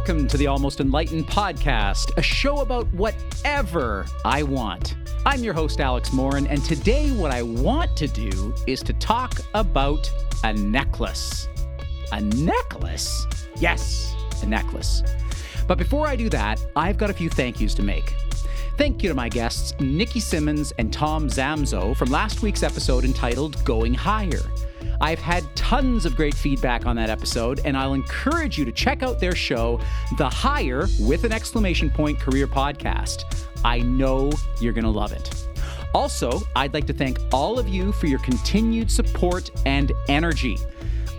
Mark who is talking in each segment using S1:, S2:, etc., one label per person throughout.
S1: Welcome to the Almost Enlightened podcast, a show about whatever I want. I'm your host, Alex Morin, and today what I want to do is to talk about a necklace. A necklace? Yes, a necklace. But before I do that, I've got a few thank yous to make. Thank you to my guests, Nikki Simmons and Tom Zamzo, from last week's episode entitled Going Higher. I've had tons of great feedback on that episode, and I'll encourage you to check out their show, The Higher with an exclamation point career podcast. I know you're going to love it. Also, I'd like to thank all of you for your continued support and energy.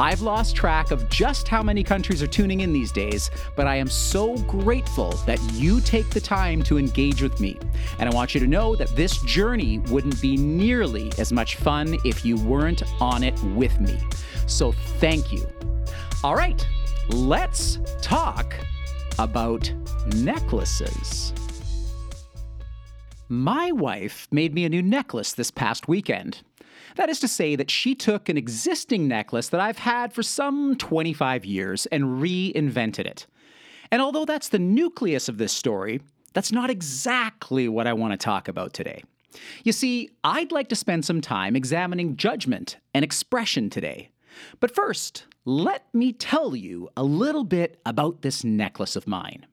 S1: I've lost track of just how many countries are tuning in these days, but I am so grateful that you take the time to engage with me. And I want you to know that this journey wouldn't be nearly as much fun if you weren't on it with me. So thank you. All right, let's talk about necklaces. My wife made me a new necklace this past weekend. That is to say, that she took an existing necklace that I've had for some 25 years and reinvented it. And although that's the nucleus of this story, that's not exactly what I want to talk about today. You see, I'd like to spend some time examining judgment and expression today. But first, let me tell you a little bit about this necklace of mine.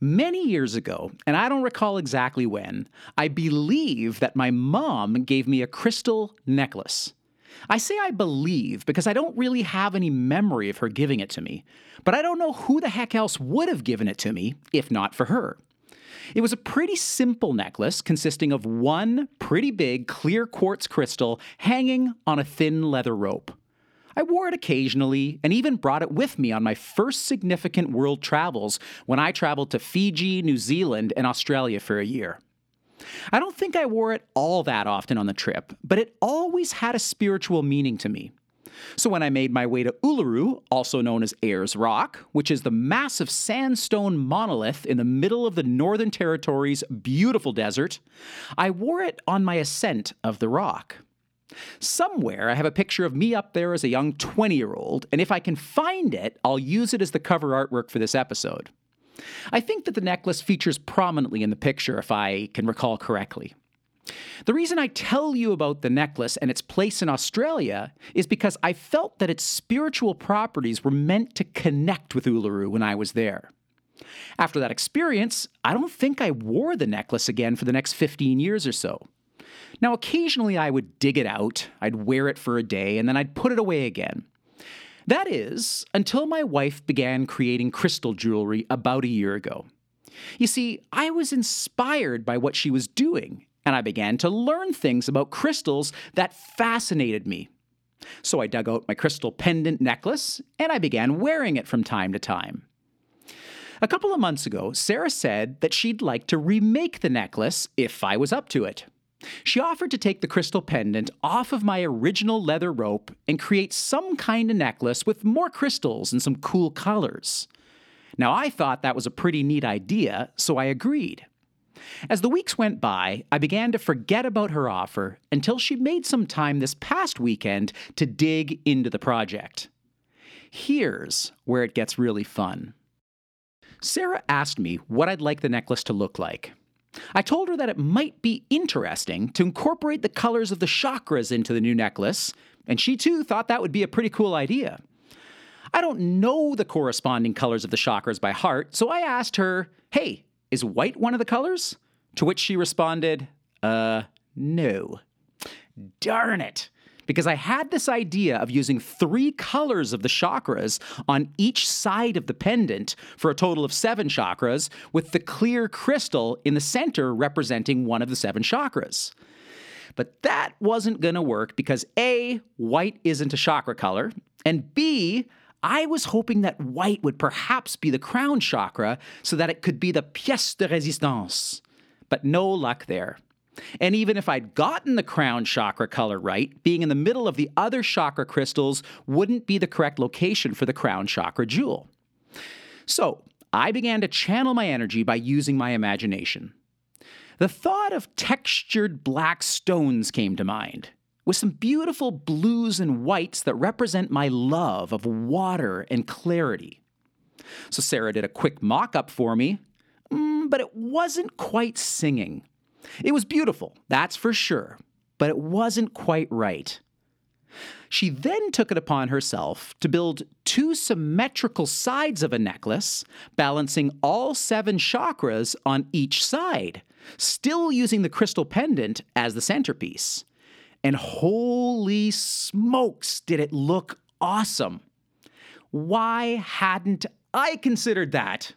S1: Many years ago, and I don't recall exactly when, I believe that my mom gave me a crystal necklace. I say I believe because I don't really have any memory of her giving it to me, but I don't know who the heck else would have given it to me if not for her. It was a pretty simple necklace consisting of one pretty big clear quartz crystal hanging on a thin leather rope. I wore it occasionally and even brought it with me on my first significant world travels when I traveled to Fiji, New Zealand, and Australia for a year. I don't think I wore it all that often on the trip, but it always had a spiritual meaning to me. So when I made my way to Uluru, also known as Ayers Rock, which is the massive sandstone monolith in the middle of the Northern Territory's beautiful desert, I wore it on my ascent of the rock. Somewhere I have a picture of me up there as a young 20 year old, and if I can find it, I'll use it as the cover artwork for this episode. I think that the necklace features prominently in the picture, if I can recall correctly. The reason I tell you about the necklace and its place in Australia is because I felt that its spiritual properties were meant to connect with Uluru when I was there. After that experience, I don't think I wore the necklace again for the next 15 years or so. Now, occasionally I would dig it out, I'd wear it for a day, and then I'd put it away again. That is, until my wife began creating crystal jewelry about a year ago. You see, I was inspired by what she was doing, and I began to learn things about crystals that fascinated me. So I dug out my crystal pendant necklace, and I began wearing it from time to time. A couple of months ago, Sarah said that she'd like to remake the necklace if I was up to it. She offered to take the crystal pendant off of my original leather rope and create some kind of necklace with more crystals and some cool colors. Now, I thought that was a pretty neat idea, so I agreed. As the weeks went by, I began to forget about her offer until she made some time this past weekend to dig into the project. Here's where it gets really fun. Sarah asked me what I'd like the necklace to look like. I told her that it might be interesting to incorporate the colors of the chakras into the new necklace, and she too thought that would be a pretty cool idea. I don't know the corresponding colors of the chakras by heart, so I asked her, Hey, is white one of the colors? To which she responded, Uh, no. Darn it because I had this idea of using three colors of the chakras on each side of the pendant for a total of seven chakras, with the clear crystal in the center representing one of the seven chakras. But that wasn't going to work because A, white isn't a chakra color, and B, I was hoping that white would perhaps be the crown chakra so that it could be the pièce de résistance. But no luck there. And even if I'd gotten the crown chakra color right, being in the middle of the other chakra crystals wouldn't be the correct location for the crown chakra jewel. So I began to channel my energy by using my imagination. The thought of textured black stones came to mind, with some beautiful blues and whites that represent my love of water and clarity. So Sarah did a quick mock up for me, mm, but it wasn't quite singing. It was beautiful, that's for sure, but it wasn't quite right. She then took it upon herself to build two symmetrical sides of a necklace, balancing all seven chakras on each side, still using the crystal pendant as the centerpiece. And holy smokes, did it look awesome! Why hadn't I considered that?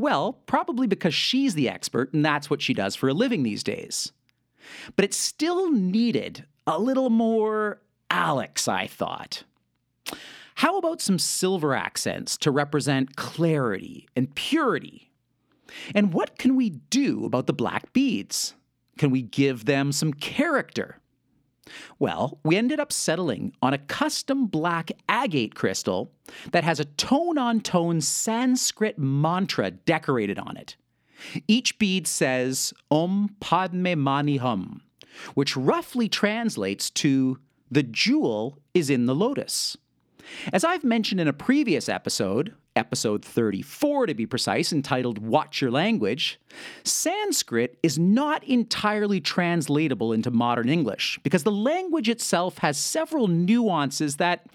S1: Well, probably because she's the expert and that's what she does for a living these days. But it still needed a little more Alex, I thought. How about some silver accents to represent clarity and purity? And what can we do about the black beads? Can we give them some character? Well, we ended up settling on a custom black agate crystal that has a tone on tone Sanskrit mantra decorated on it. Each bead says Om Padme Mani Hum, which roughly translates to the jewel is in the lotus. As I've mentioned in a previous episode, episode 34 to be precise, entitled Watch Your Language, Sanskrit is not entirely translatable into modern English because the language itself has several nuances that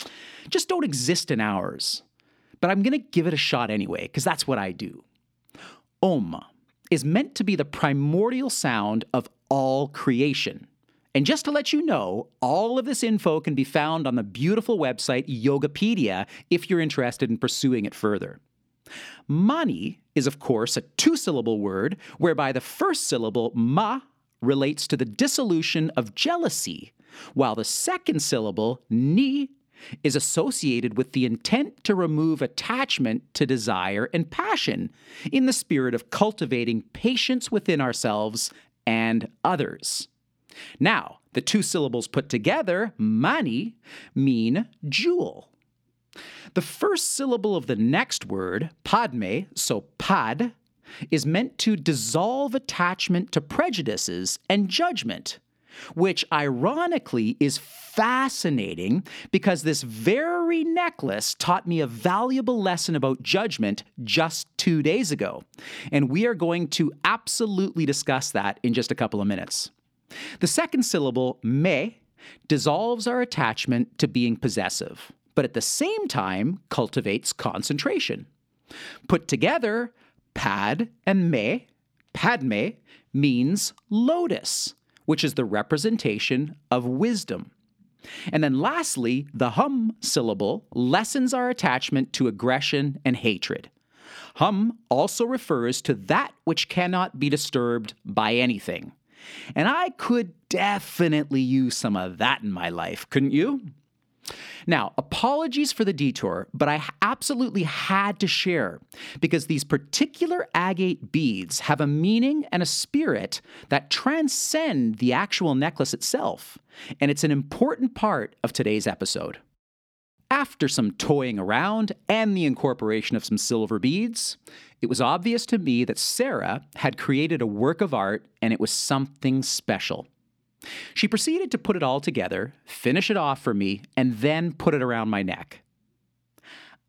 S1: just don't exist in ours. But I'm going to give it a shot anyway, because that's what I do. Om is meant to be the primordial sound of all creation. And just to let you know, all of this info can be found on the beautiful website Yogapedia if you're interested in pursuing it further. Mani is, of course, a two syllable word whereby the first syllable, ma, relates to the dissolution of jealousy, while the second syllable, ni, is associated with the intent to remove attachment to desire and passion in the spirit of cultivating patience within ourselves and others. Now, the two syllables put together, mani, mean jewel. The first syllable of the next word, padme, so pad, is meant to dissolve attachment to prejudices and judgment, which ironically is fascinating because this very necklace taught me a valuable lesson about judgment just two days ago. And we are going to absolutely discuss that in just a couple of minutes. The second syllable, me, dissolves our attachment to being possessive, but at the same time cultivates concentration. Put together, pad and me, padme, means lotus, which is the representation of wisdom. And then lastly, the hum syllable lessens our attachment to aggression and hatred. Hum also refers to that which cannot be disturbed by anything. And I could definitely use some of that in my life, couldn't you? Now, apologies for the detour, but I absolutely had to share because these particular agate beads have a meaning and a spirit that transcend the actual necklace itself, and it's an important part of today's episode. After some toying around and the incorporation of some silver beads, it was obvious to me that Sarah had created a work of art and it was something special. She proceeded to put it all together, finish it off for me, and then put it around my neck.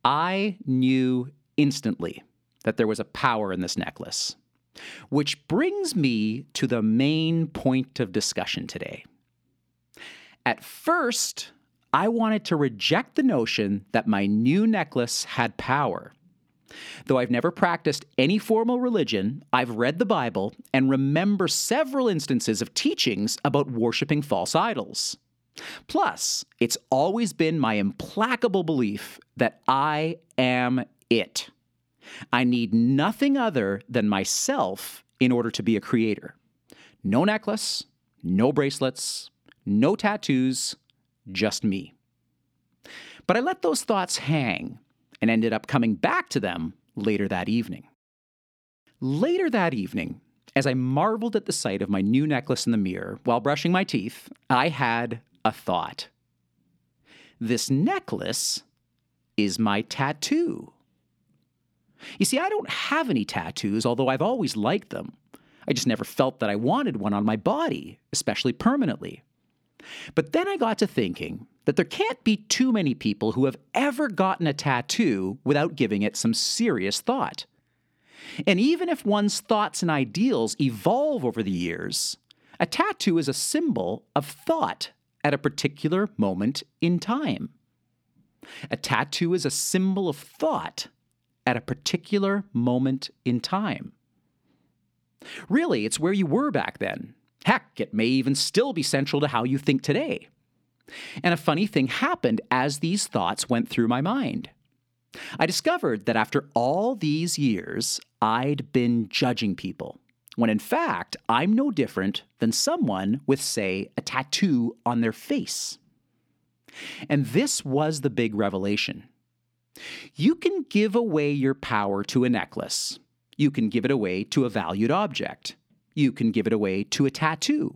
S1: I knew instantly that there was a power in this necklace. Which brings me to the main point of discussion today. At first, I wanted to reject the notion that my new necklace had power. Though I've never practiced any formal religion, I've read the Bible and remember several instances of teachings about worshiping false idols. Plus, it's always been my implacable belief that I am it. I need nothing other than myself in order to be a creator. No necklace, no bracelets, no tattoos, just me. But I let those thoughts hang and ended up coming back to them later that evening. Later that evening, as I marveled at the sight of my new necklace in the mirror while brushing my teeth, I had a thought. This necklace is my tattoo. You see, I don't have any tattoos, although I've always liked them. I just never felt that I wanted one on my body, especially permanently. But then I got to thinking that there can't be too many people who have ever gotten a tattoo without giving it some serious thought. And even if one's thoughts and ideals evolve over the years, a tattoo is a symbol of thought at a particular moment in time. A tattoo is a symbol of thought at a particular moment in time. Really, it's where you were back then. Heck, it may even still be central to how you think today. And a funny thing happened as these thoughts went through my mind. I discovered that after all these years, I'd been judging people, when in fact, I'm no different than someone with, say, a tattoo on their face. And this was the big revelation. You can give away your power to a necklace. You can give it away to a valued object. You can give it away to a tattoo,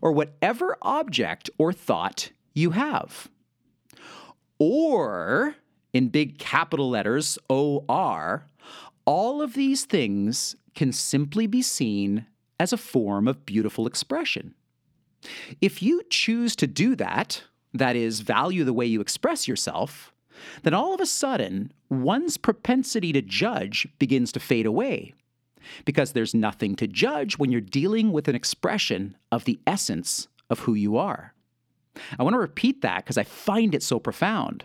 S1: or whatever object or thought you have. Or, in big capital letters, OR, all of these things can simply be seen as a form of beautiful expression. If you choose to do that, that is, value the way you express yourself, then all of a sudden, one's propensity to judge begins to fade away. Because there's nothing to judge when you're dealing with an expression of the essence of who you are. I want to repeat that because I find it so profound.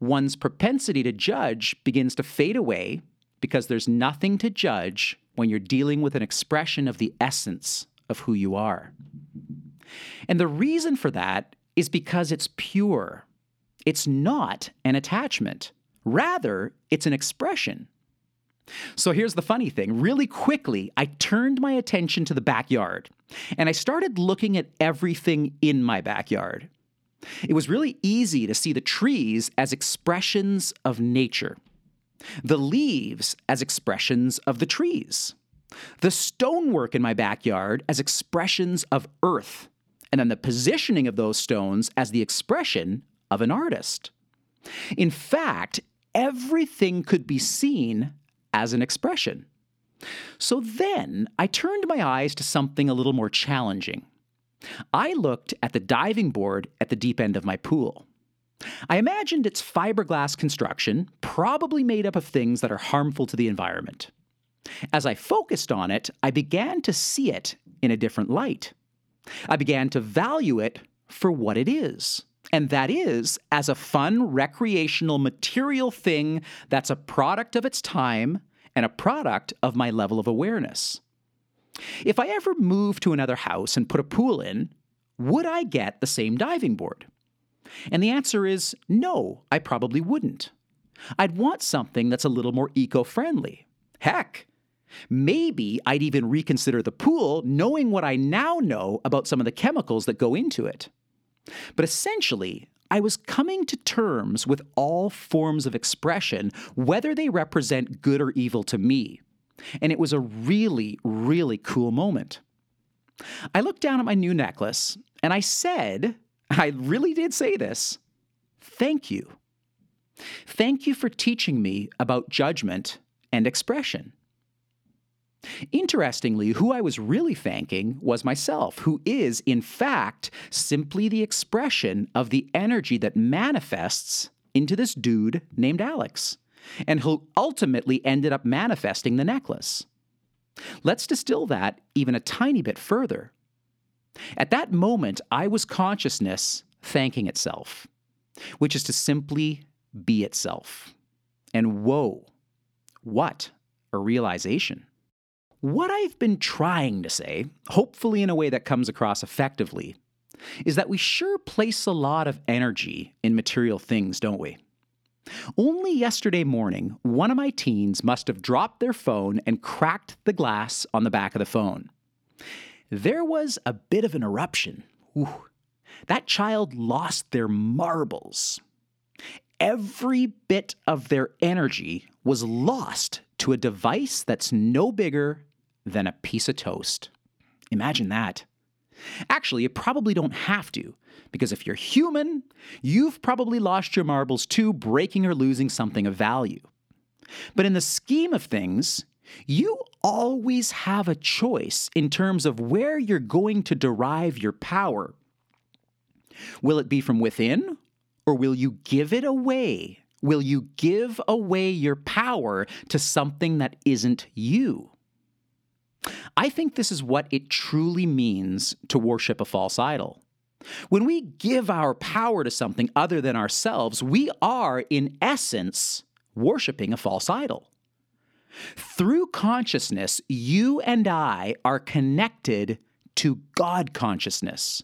S1: One's propensity to judge begins to fade away because there's nothing to judge when you're dealing with an expression of the essence of who you are. And the reason for that is because it's pure. It's not an attachment. Rather, it's an expression. So here's the funny thing. Really quickly, I turned my attention to the backyard and I started looking at everything in my backyard. It was really easy to see the trees as expressions of nature, the leaves as expressions of the trees, the stonework in my backyard as expressions of earth, and then the positioning of those stones as the expression of an artist. In fact, everything could be seen as an expression. So then I turned my eyes to something a little more challenging. I looked at the diving board at the deep end of my pool. I imagined its fiberglass construction, probably made up of things that are harmful to the environment. As I focused on it, I began to see it in a different light. I began to value it for what it is and that is as a fun recreational material thing that's a product of its time and a product of my level of awareness. If I ever moved to another house and put a pool in, would I get the same diving board? And the answer is no, I probably wouldn't. I'd want something that's a little more eco friendly. Heck, maybe I'd even reconsider the pool knowing what I now know about some of the chemicals that go into it. But essentially, I was coming to terms with all forms of expression, whether they represent good or evil to me. And it was a really, really cool moment. I looked down at my new necklace and I said, I really did say this, thank you. Thank you for teaching me about judgment and expression. Interestingly, who I was really thanking was myself, who is, in fact, simply the expression of the energy that manifests into this dude named Alex, and who ultimately ended up manifesting the necklace. Let's distill that even a tiny bit further. At that moment, I was consciousness thanking itself, which is to simply be itself. And whoa, what a realization. What I've been trying to say, hopefully in a way that comes across effectively, is that we sure place a lot of energy in material things, don't we? Only yesterday morning, one of my teens must have dropped their phone and cracked the glass on the back of the phone. There was a bit of an eruption. Ooh, that child lost their marbles. Every bit of their energy was lost to a device that's no bigger than a piece of toast. Imagine that. Actually, you probably don't have to, because if you're human, you've probably lost your marbles too, breaking or losing something of value. But in the scheme of things, you always have a choice in terms of where you're going to derive your power Will it be from within, or will you give it away? Will you give away your power to something that isn't you? I think this is what it truly means to worship a false idol. When we give our power to something other than ourselves, we are, in essence, worshiping a false idol. Through consciousness, you and I are connected to God consciousness.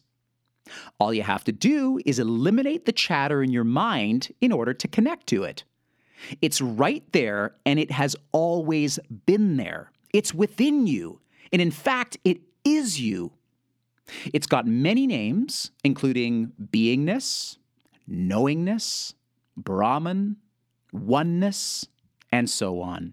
S1: All you have to do is eliminate the chatter in your mind in order to connect to it. It's right there and it has always been there. It's within you. And in fact, it is you. It's got many names, including beingness, knowingness, Brahman, oneness, and so on.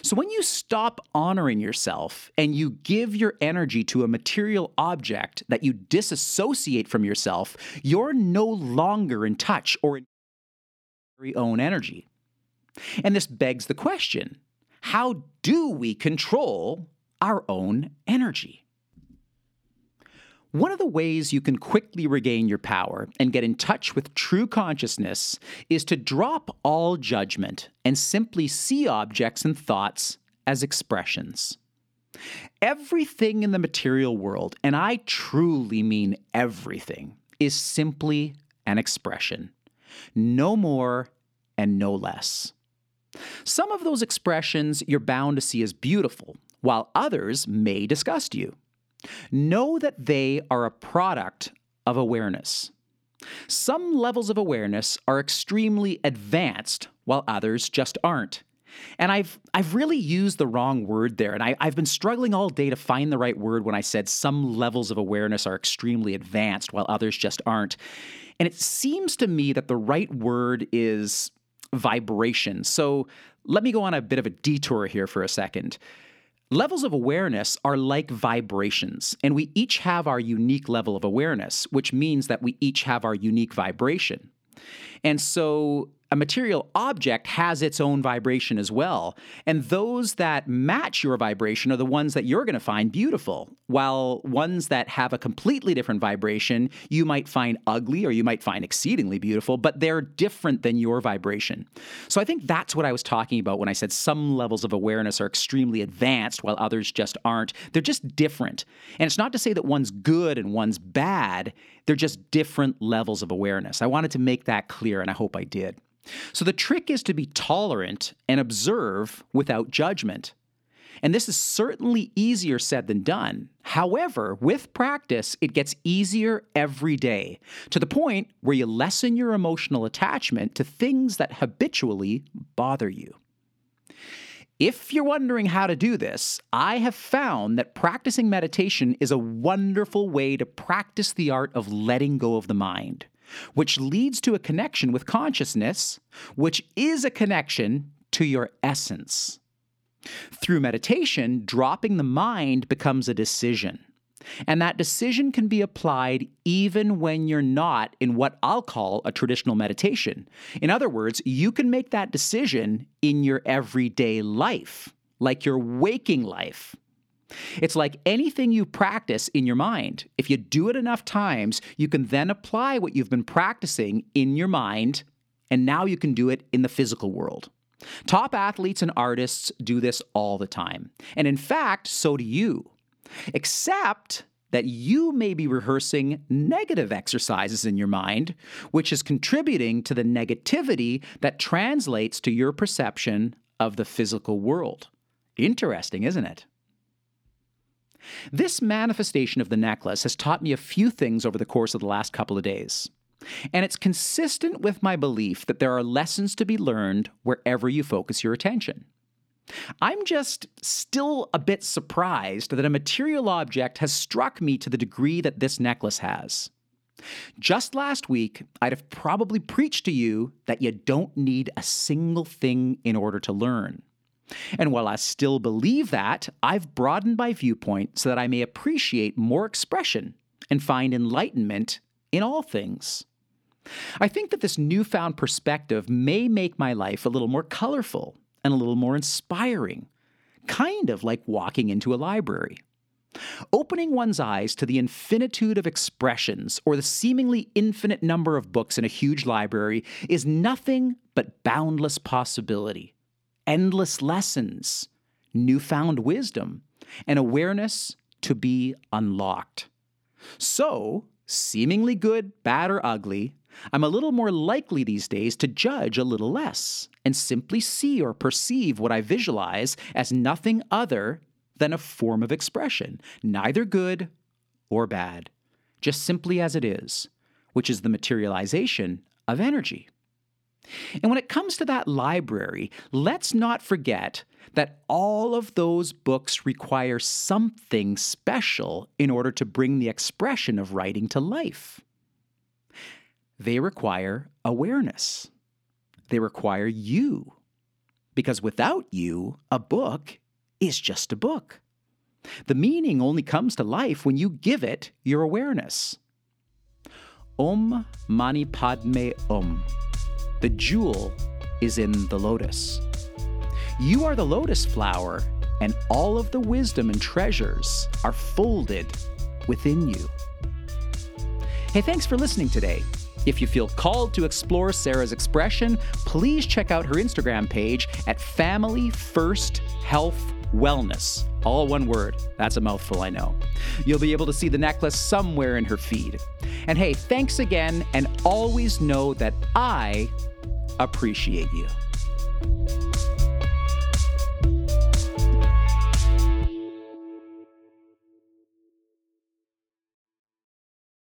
S1: So, when you stop honoring yourself and you give your energy to a material object that you disassociate from yourself, you're no longer in touch or in your own energy. And this begs the question how do we control our own energy? One of the ways you can quickly regain your power and get in touch with true consciousness is to drop all judgment and simply see objects and thoughts as expressions. Everything in the material world, and I truly mean everything, is simply an expression. No more and no less. Some of those expressions you're bound to see as beautiful, while others may disgust you. Know that they are a product of awareness. Some levels of awareness are extremely advanced, while others just aren't. And I've I've really used the wrong word there, and I, I've been struggling all day to find the right word when I said some levels of awareness are extremely advanced while others just aren't. And it seems to me that the right word is vibration. So let me go on a bit of a detour here for a second. Levels of awareness are like vibrations, and we each have our unique level of awareness, which means that we each have our unique vibration. And so a material object has its own vibration as well. And those that match your vibration are the ones that you're going to find beautiful, while ones that have a completely different vibration you might find ugly or you might find exceedingly beautiful, but they're different than your vibration. So I think that's what I was talking about when I said some levels of awareness are extremely advanced while others just aren't. They're just different. And it's not to say that one's good and one's bad, they're just different levels of awareness. I wanted to make that clear, and I hope I did. So the trick is to be tolerant and observe without judgment. And this is certainly easier said than done. However, with practice, it gets easier every day to the point where you lessen your emotional attachment to things that habitually bother you. If you're wondering how to do this, I have found that practicing meditation is a wonderful way to practice the art of letting go of the mind which leads to a connection with consciousness, which is a connection to your essence. Through meditation, dropping the mind becomes a decision. And that decision can be applied even when you're not in what I'll call a traditional meditation. In other words, you can make that decision in your everyday life, like your waking life. It's like anything you practice in your mind. If you do it enough times, you can then apply what you've been practicing in your mind, and now you can do it in the physical world. Top athletes and artists do this all the time. And in fact, so do you. Except that you may be rehearsing negative exercises in your mind, which is contributing to the negativity that translates to your perception of the physical world. Interesting, isn't it? This manifestation of the necklace has taught me a few things over the course of the last couple of days. And it's consistent with my belief that there are lessons to be learned wherever you focus your attention. I'm just still a bit surprised that a material object has struck me to the degree that this necklace has. Just last week, I'd have probably preached to you that you don't need a single thing in order to learn. And while I still believe that, I've broadened my viewpoint so that I may appreciate more expression and find enlightenment in all things. I think that this newfound perspective may make my life a little more colorful and a little more inspiring, kind of like walking into a library. Opening one's eyes to the infinitude of expressions or the seemingly infinite number of books in a huge library is nothing but boundless possibility, endless lessons, newfound wisdom, and awareness to be unlocked. So, seemingly good, bad, or ugly, I'm a little more likely these days to judge a little less and simply see or perceive what I visualize as nothing other than a form of expression, neither good or bad, just simply as it is, which is the materialization of energy. And when it comes to that library, let's not forget that all of those books require something special in order to bring the expression of writing to life. They require awareness. They require you. Because without you, a book is just a book. The meaning only comes to life when you give it your awareness. Om Mani Padme Om. The jewel is in the lotus. You are the lotus flower, and all of the wisdom and treasures are folded within you. Hey, thanks for listening today. If you feel called to explore Sarah's expression, please check out her Instagram page at Family First Health Wellness. All one word. That's a mouthful, I know. You'll be able to see the necklace somewhere in her feed. And hey, thanks again, and always know that I appreciate you.